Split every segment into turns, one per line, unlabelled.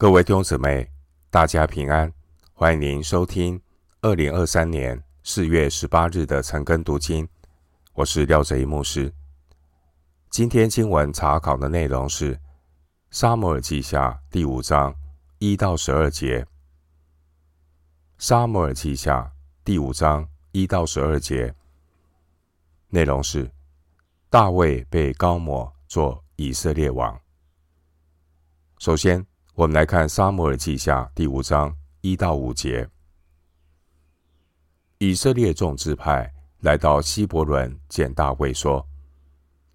各位弟兄姊妹，大家平安！欢迎您收听二零二三年四月十八日的晨更读经。我是廖哲一牧师。今天经文查考的内容是《撒母耳记下》第五章一到十二节。《撒母耳记下》第五章一到十二节内容是大卫被高摩做以色列王。首先，我们来看《撒母耳记下》第五章一到五节。以色列众支派来到希伯仑见大卫，说：“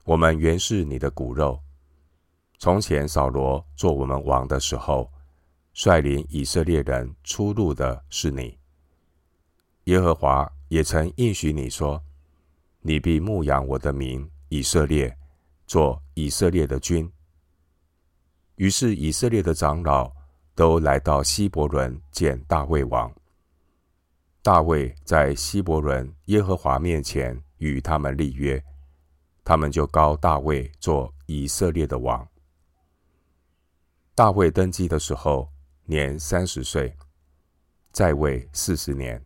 我们原是你的骨肉。从前扫罗做我们王的时候，率领以色列人出入的是你。耶和华也曾应许你说：你必牧养我的民以色列，做以色列的君。”于是以色列的长老都来到希伯仑见大卫王。大卫在希伯伦耶和华面前与他们立约，他们就膏大卫做以色列的王。大卫登基的时候年三十岁，在位四十年，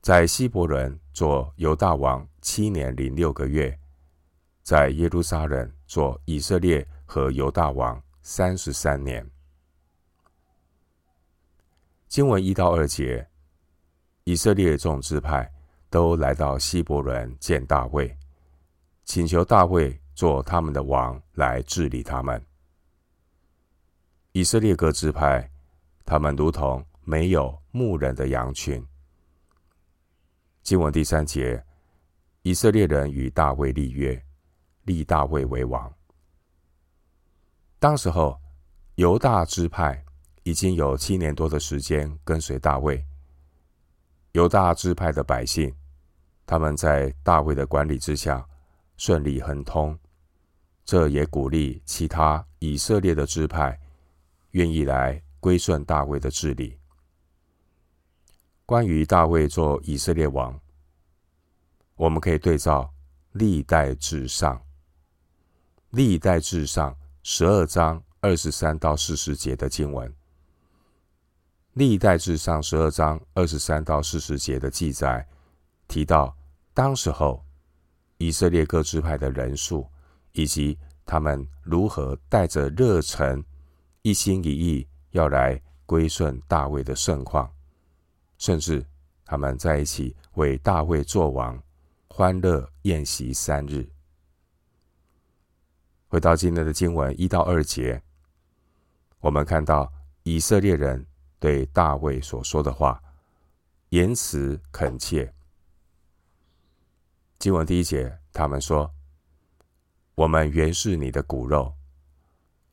在希伯仑做犹大王七年零六个月，在耶路撒冷做以色列。和犹大王三十三年。经文一到二节，以色列众支派都来到希伯仑见大卫，请求大卫做他们的王来治理他们。以色列各支派，他们如同没有牧人的羊群。经文第三节，以色列人与大卫立约，立大卫为王。当时候，犹大支派已经有七年多的时间跟随大卫。犹大支派的百姓，他们在大卫的管理之下顺利亨通，这也鼓励其他以色列的支派愿意来归顺大卫的治理。关于大卫做以色列王，我们可以对照历代至上，历代至上。十二章二十三到四十节的经文，历代志上十二章二十三到四十节的记载，提到当时候以色列各支派的人数，以及他们如何带着热忱，一心一意要来归顺大卫的盛况，甚至他们在一起为大卫作王，欢乐宴席三日。回到今天的经文一到二节，我们看到以色列人对大卫所说的话，言辞恳切。经文第一节，他们说：“我们原是你的骨肉。”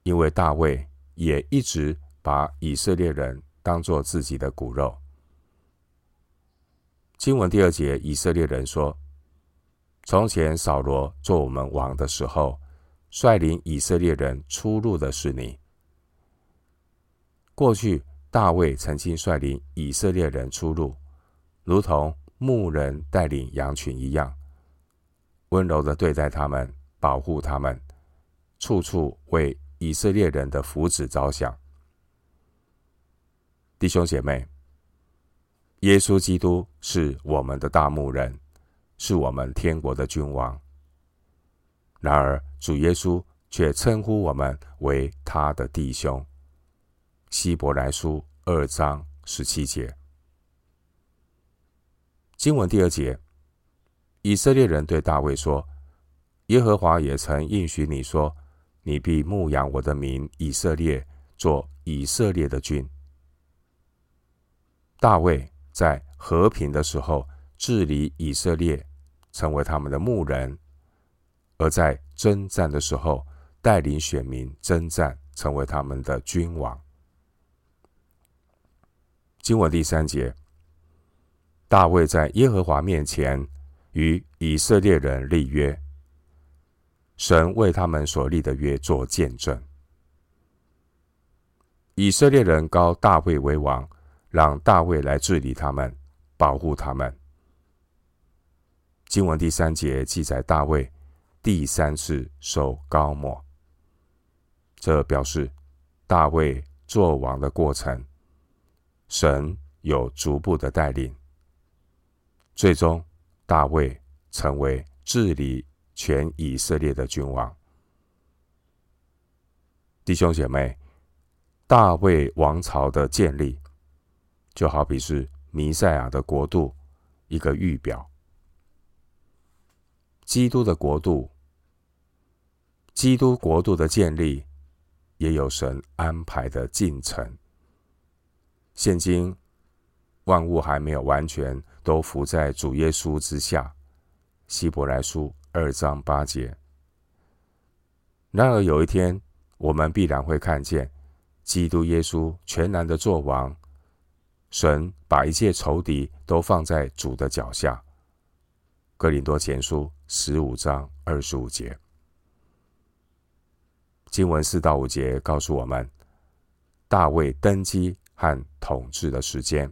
因为大卫也一直把以色列人当做自己的骨肉。经文第二节，以色列人说：“从前扫罗做我们王的时候。”率领以色列人出入的是你。过去大卫曾经率领以色列人出入，如同牧人带领羊群一样，温柔的对待他们，保护他们，处处为以色列人的福祉着想。弟兄姐妹，耶稣基督是我们的大牧人，是我们天国的君王。然而，主耶稣却称呼我们为他的弟兄。希伯来书二章十七节，经文第二节，以色列人对大卫说：“耶和华也曾应许你说，你必牧养我的民以色列，做以色列的君。”大卫在和平的时候治理以色列，成为他们的牧人。而在征战的时候，带领选民征战，成为他们的君王。经文第三节，大卫在耶和华面前与以色列人立约，神为他们所立的约做见证。以色列人高大卫为王，让大卫来治理他们，保护他们。经文第三节记载大卫。第三次受膏抹，这表示大卫作王的过程，神有逐步的带领，最终大卫成为治理全以色列的君王。弟兄姐妹，大卫王朝的建立，就好比是弥赛亚的国度一个预表。基督的国度，基督国度的建立，也有神安排的进程。现今万物还没有完全都服在主耶稣之下。希伯来书二章八节。然而有一天，我们必然会看见基督耶稣全然的作王，神把一切仇敌都放在主的脚下。哥林多前书十五章二十五节，经文四到五节告诉我们大卫登基和统治的时间。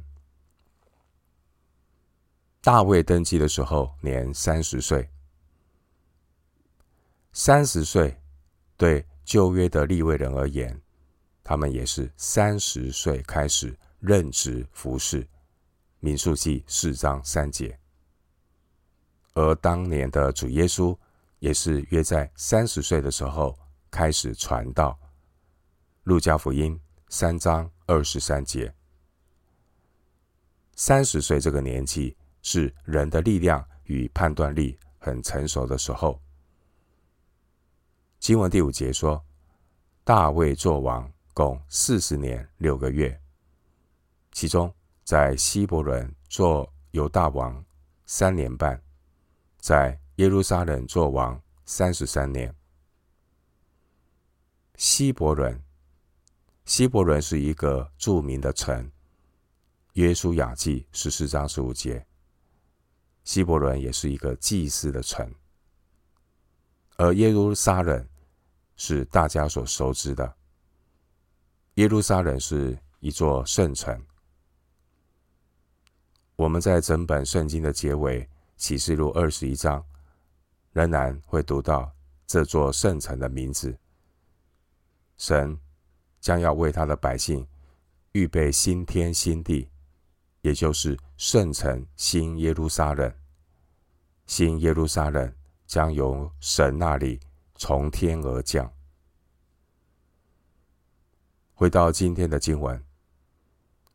大卫登基的时候年三十岁，三十岁对旧约的立位人而言，他们也是三十岁开始任职服侍。民数记四章三节。而当年的主耶稣也是约在三十岁的时候开始传道。路加福音三章二十三节，三十岁这个年纪是人的力量与判断力很成熟的时候。经文第五节说，大卫作王共四十年六个月，其中在希伯伦做犹大王三年半。在耶路撒冷作王三十三年。希伯伦，希伯伦是一个著名的城。约书亚记十四章十五节，希伯伦也是一个祭祀的城。而耶路撒冷是大家所熟知的。耶路撒冷是一座圣城。我们在整本圣经的结尾。启示录二十一章，仍然会读到这座圣城的名字。神将要为他的百姓预备新天新地，也就是圣城新耶路撒冷。新耶路撒冷将由神那里从天而降。回到今天的经文，《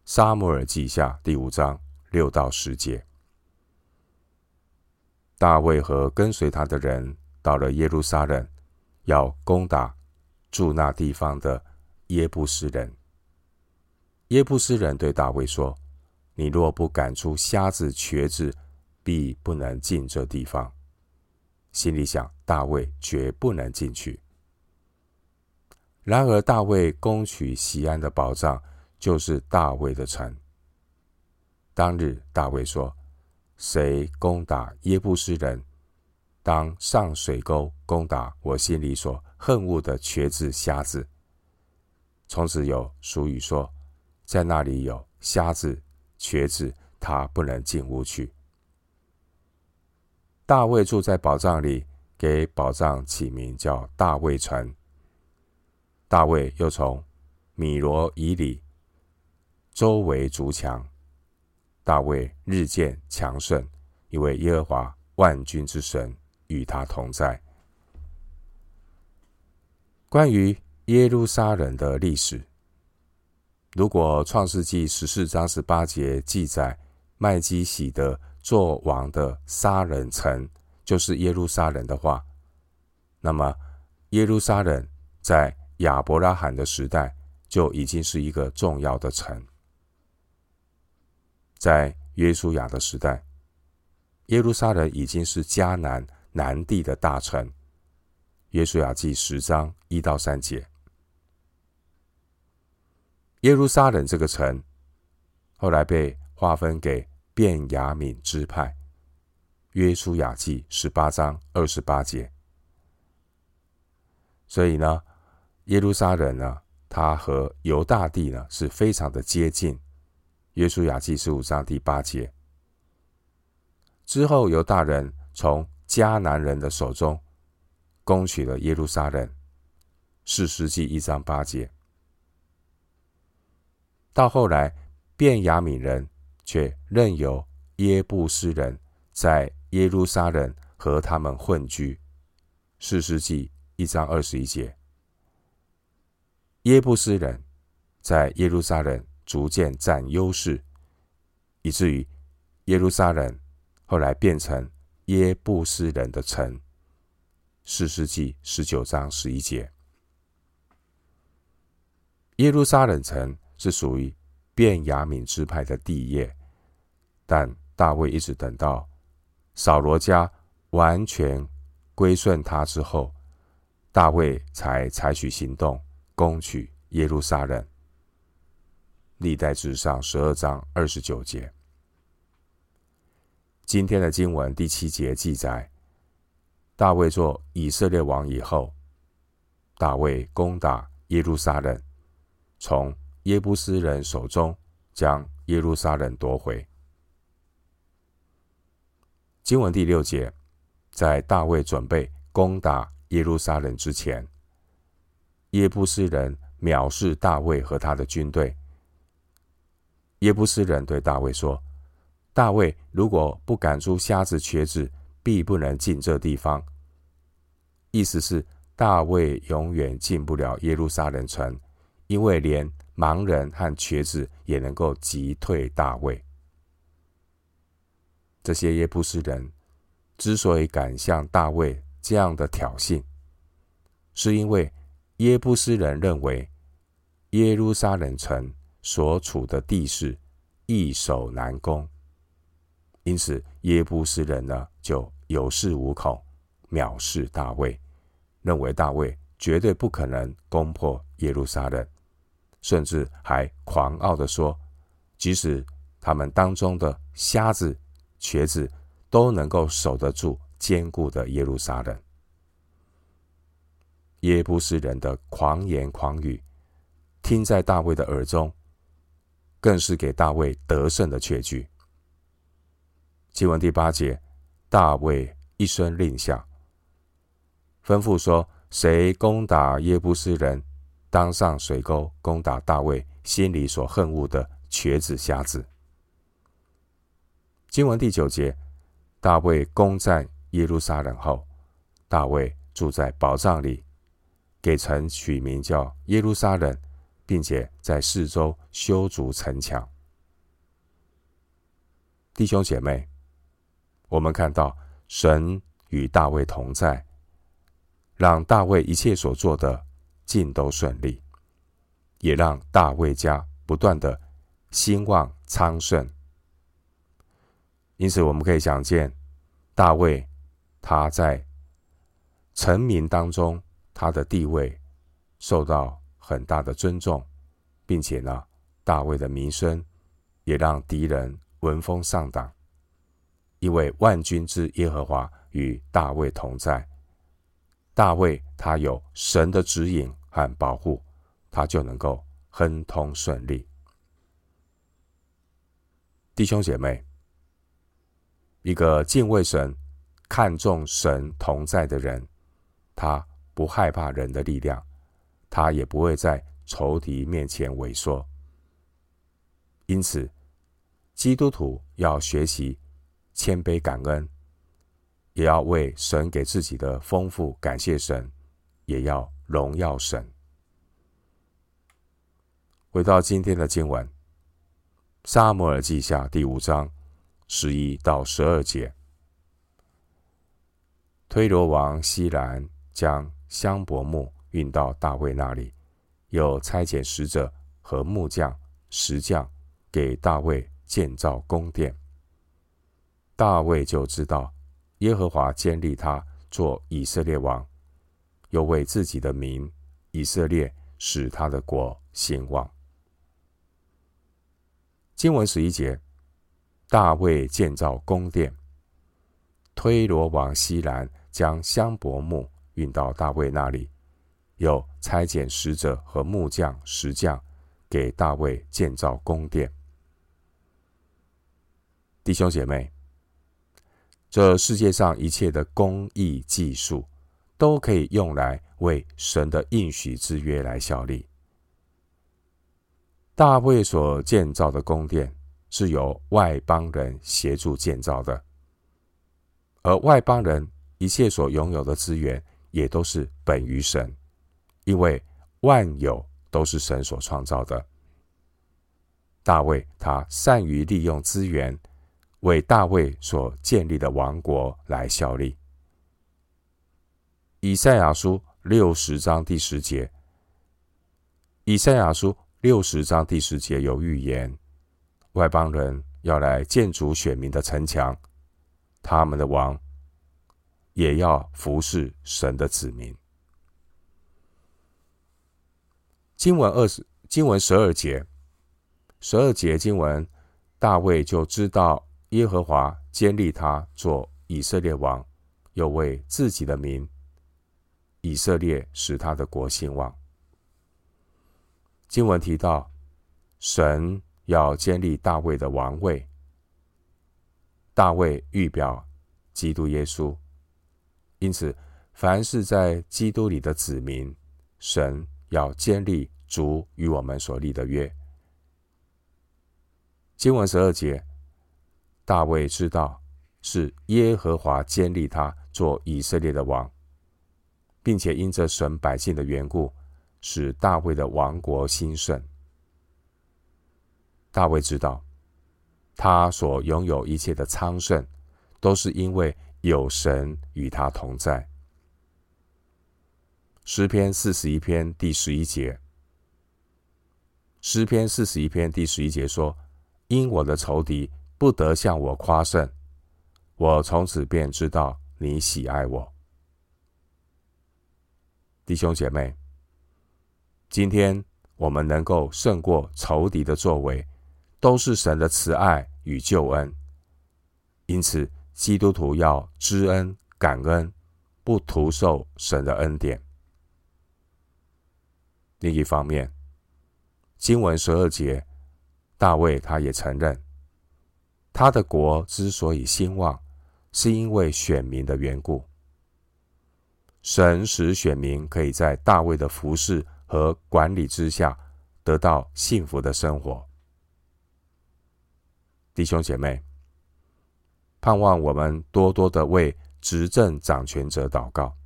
撒母耳记下》第五章六到十节。大卫和跟随他的人到了耶路撒冷，要攻打住那地方的耶布斯人。耶布斯人对大卫说：“你若不赶出瞎子、瘸子，必不能进这地方。”心里想，大卫绝不能进去。然而，大卫攻取西安的宝藏，就是大卫的城。当日，大卫说。谁攻打耶布斯人，当上水沟攻打我心里所恨恶的瘸子、瞎子。从此有俗语说，在那里有瞎子、瘸子，他不能进屋去。大卫住在宝藏里，给宝藏起名叫大卫城。大卫又从米罗以里周围筑墙。大卫日渐强盛，因为耶和华万军之神与他同在。关于耶路撒冷的历史，如果创世纪十四章十八节记载麦基洗德作王的撒冷城就是耶路撒冷的话，那么耶路撒冷在亚伯拉罕的时代就已经是一个重要的城。在约书亚的时代，耶路撒冷已经是迦南南地的大城。约书亚记十章一到三节。耶路撒冷这个城后来被划分给便雅悯支派。约书亚记十八章二十八节。所以呢，耶路撒冷呢，它和犹大地呢是非常的接近。约书亚记十五章第八节之后，犹大人从迦南人的手中攻取了耶路撒冷。四世纪一章八节，到后来，便雅悯人却任由耶布斯人在耶路撒冷和他们混居。四世纪一章二十一节，耶布斯人在耶路撒冷逐渐占优势，以至于耶路撒冷后来变成耶布斯人的城。四世纪十九章十一节，耶路撒冷城是属于便雅悯支派的地业，但大卫一直等到扫罗家完全归顺他之后，大卫才采取行动攻取耶路撒冷。历代志上十二章二十九节。今天的经文第七节记载，大卫做以色列王以后，大卫攻打耶路撒冷，从耶布斯人手中将耶路撒冷夺回。经文第六节，在大卫准备攻打耶路撒冷之前，耶布斯人藐视大卫和他的军队。耶布斯人对大卫说。大卫如果不赶出瞎子、瘸子，必不能进这地方。意思是大卫永远进不了耶路撒冷城，因为连盲人和瘸子也能够击退大卫。这些耶布斯人之所以敢向大卫这样的挑衅，是因为耶布斯人认为耶路撒冷城所处的地势易守难攻。因此，耶布斯人呢就有恃无恐，藐视大卫，认为大卫绝对不可能攻破耶路撒冷，甚至还狂傲地说，即使他们当中的瞎子、瘸子都能够守得住坚固的耶路撒冷。耶布斯人的狂言狂语，听在大卫的耳中，更是给大卫得胜的确据。经文第八节，大卫一声令下，吩咐说：“谁攻打耶布斯人，当上水沟攻打大卫心里所恨恶的瘸子、瞎子。”经文第九节，大卫攻占耶路撒冷后，大卫住在宝藏里，给城取名叫耶路撒冷，并且在四周修筑城墙。弟兄姐妹。我们看到神与大卫同在，让大卫一切所做的尽都顺利，也让大卫家不断的兴旺昌盛。因此，我们可以想见，大卫他在臣民当中，他的地位受到很大的尊重，并且呢，大卫的名声也让敌人闻风丧胆。因为万军之耶和华与大卫同在，大卫他有神的指引和保护，他就能够亨通顺利。弟兄姐妹，一个敬畏神、看重神同在的人，他不害怕人的力量，他也不会在仇敌面前萎缩。因此，基督徒要学习。谦卑感恩，也要为神给自己的丰富感谢神，也要荣耀神。回到今天的经文，《撒母耳记下》第五章十一到十二节，推罗王希兰将香柏木运到大卫那里，又差遣使者和木匠、石匠给大卫建造宫殿。大卫就知道耶和华建立他做以色列王，又为自己的名以色列使他的国兴旺。经文十一节，大卫建造宫殿，推罗王希兰将香柏木运到大卫那里，又差遣使者和木匠、石匠给大卫建造宫殿。弟兄姐妹。这世界上一切的工艺技术，都可以用来为神的应许之约来效力。大卫所建造的宫殿是由外邦人协助建造的，而外邦人一切所拥有的资源也都是本于神，因为万有都是神所创造的。大卫他善于利用资源，为大卫所建立的王国来效力。以赛亚书六十章第十节，以赛亚书六十章第十节有预言，外邦人要来建筑选民的城墙，他们的王也要服侍神的子民。经文二十，经文十二节。十二节经文，大卫就知道耶和华坚立他做以色列王，又为自己的名以色列使他的国兴旺。经文提到，神要建立大卫的王位，大卫预表基督耶稣，因此凡是在基督里的子民，神要建立主与我们所立的约。经文十二节，大卫知道是耶和华建立他做以色列的王，并且因着神百姓的缘故，使大卫的王国兴盛。大卫知道，他所拥有一切的昌盛，都是因为有神与他同在。诗篇四十一篇第十一节，诗篇四十一篇第十一节说。因我的仇敌不得向我夸胜，我从此便知道你喜爱我。弟兄姐妹，今天我们能够胜过仇敌的作为，都是神的慈爱与救恩。因此，基督徒要知恩感恩，不徒受神的恩典。另一方面，经文十二节。大卫他也承认，他的国之所以兴旺，是因为选民的缘故。神使选民可以在大卫的服侍和管理之下得到幸福的生活。弟兄姐妹，盼望我们多多的为执政掌权者祷告，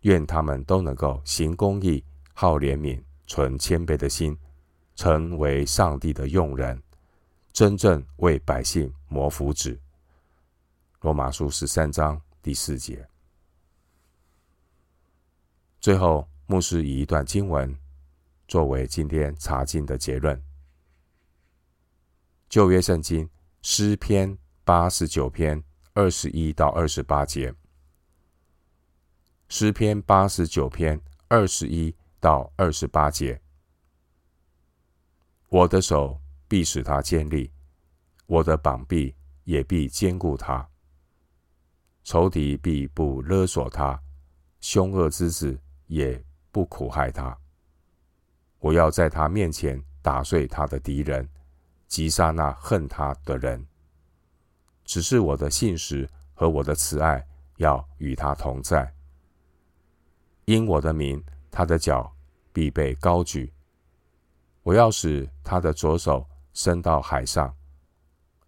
愿他们都能够行公义、好怜悯、存谦卑的心。成为上帝的用人，真正为百姓谋福祉。罗马书十三章第四节。最后，牧师以一段经文作为今天查经的结论：旧约圣经诗篇八十九篇二十一到二十八节。诗篇八十九篇二十一到二十八节。我的手必使他坚立，我的膀臂也必坚固他。仇敌必不勒索他，凶恶之子也不苦害他。我要在他面前打碎他的敌人，击杀那恨他的人。只是我的信实和我的慈爱要与他同在。因我的名，他的脚必被高举。我要使他的左手伸到海上，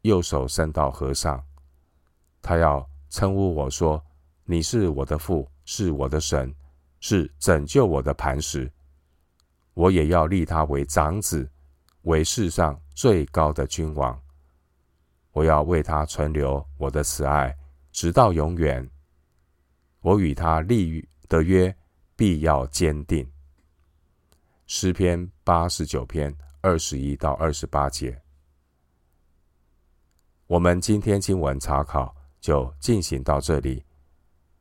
右手伸到河上。他要称呼我说：“你是我的父，是我的神，是拯救我的磐石。”我也要立他为长子，为世上最高的君王。我要为他存留我的慈爱，直到永远。我与他立的约必要坚定。诗篇八十九篇二十一到二十八节，我们今天经文查考就进行到这里。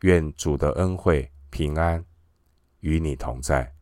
愿主的恩惠平安与你同在。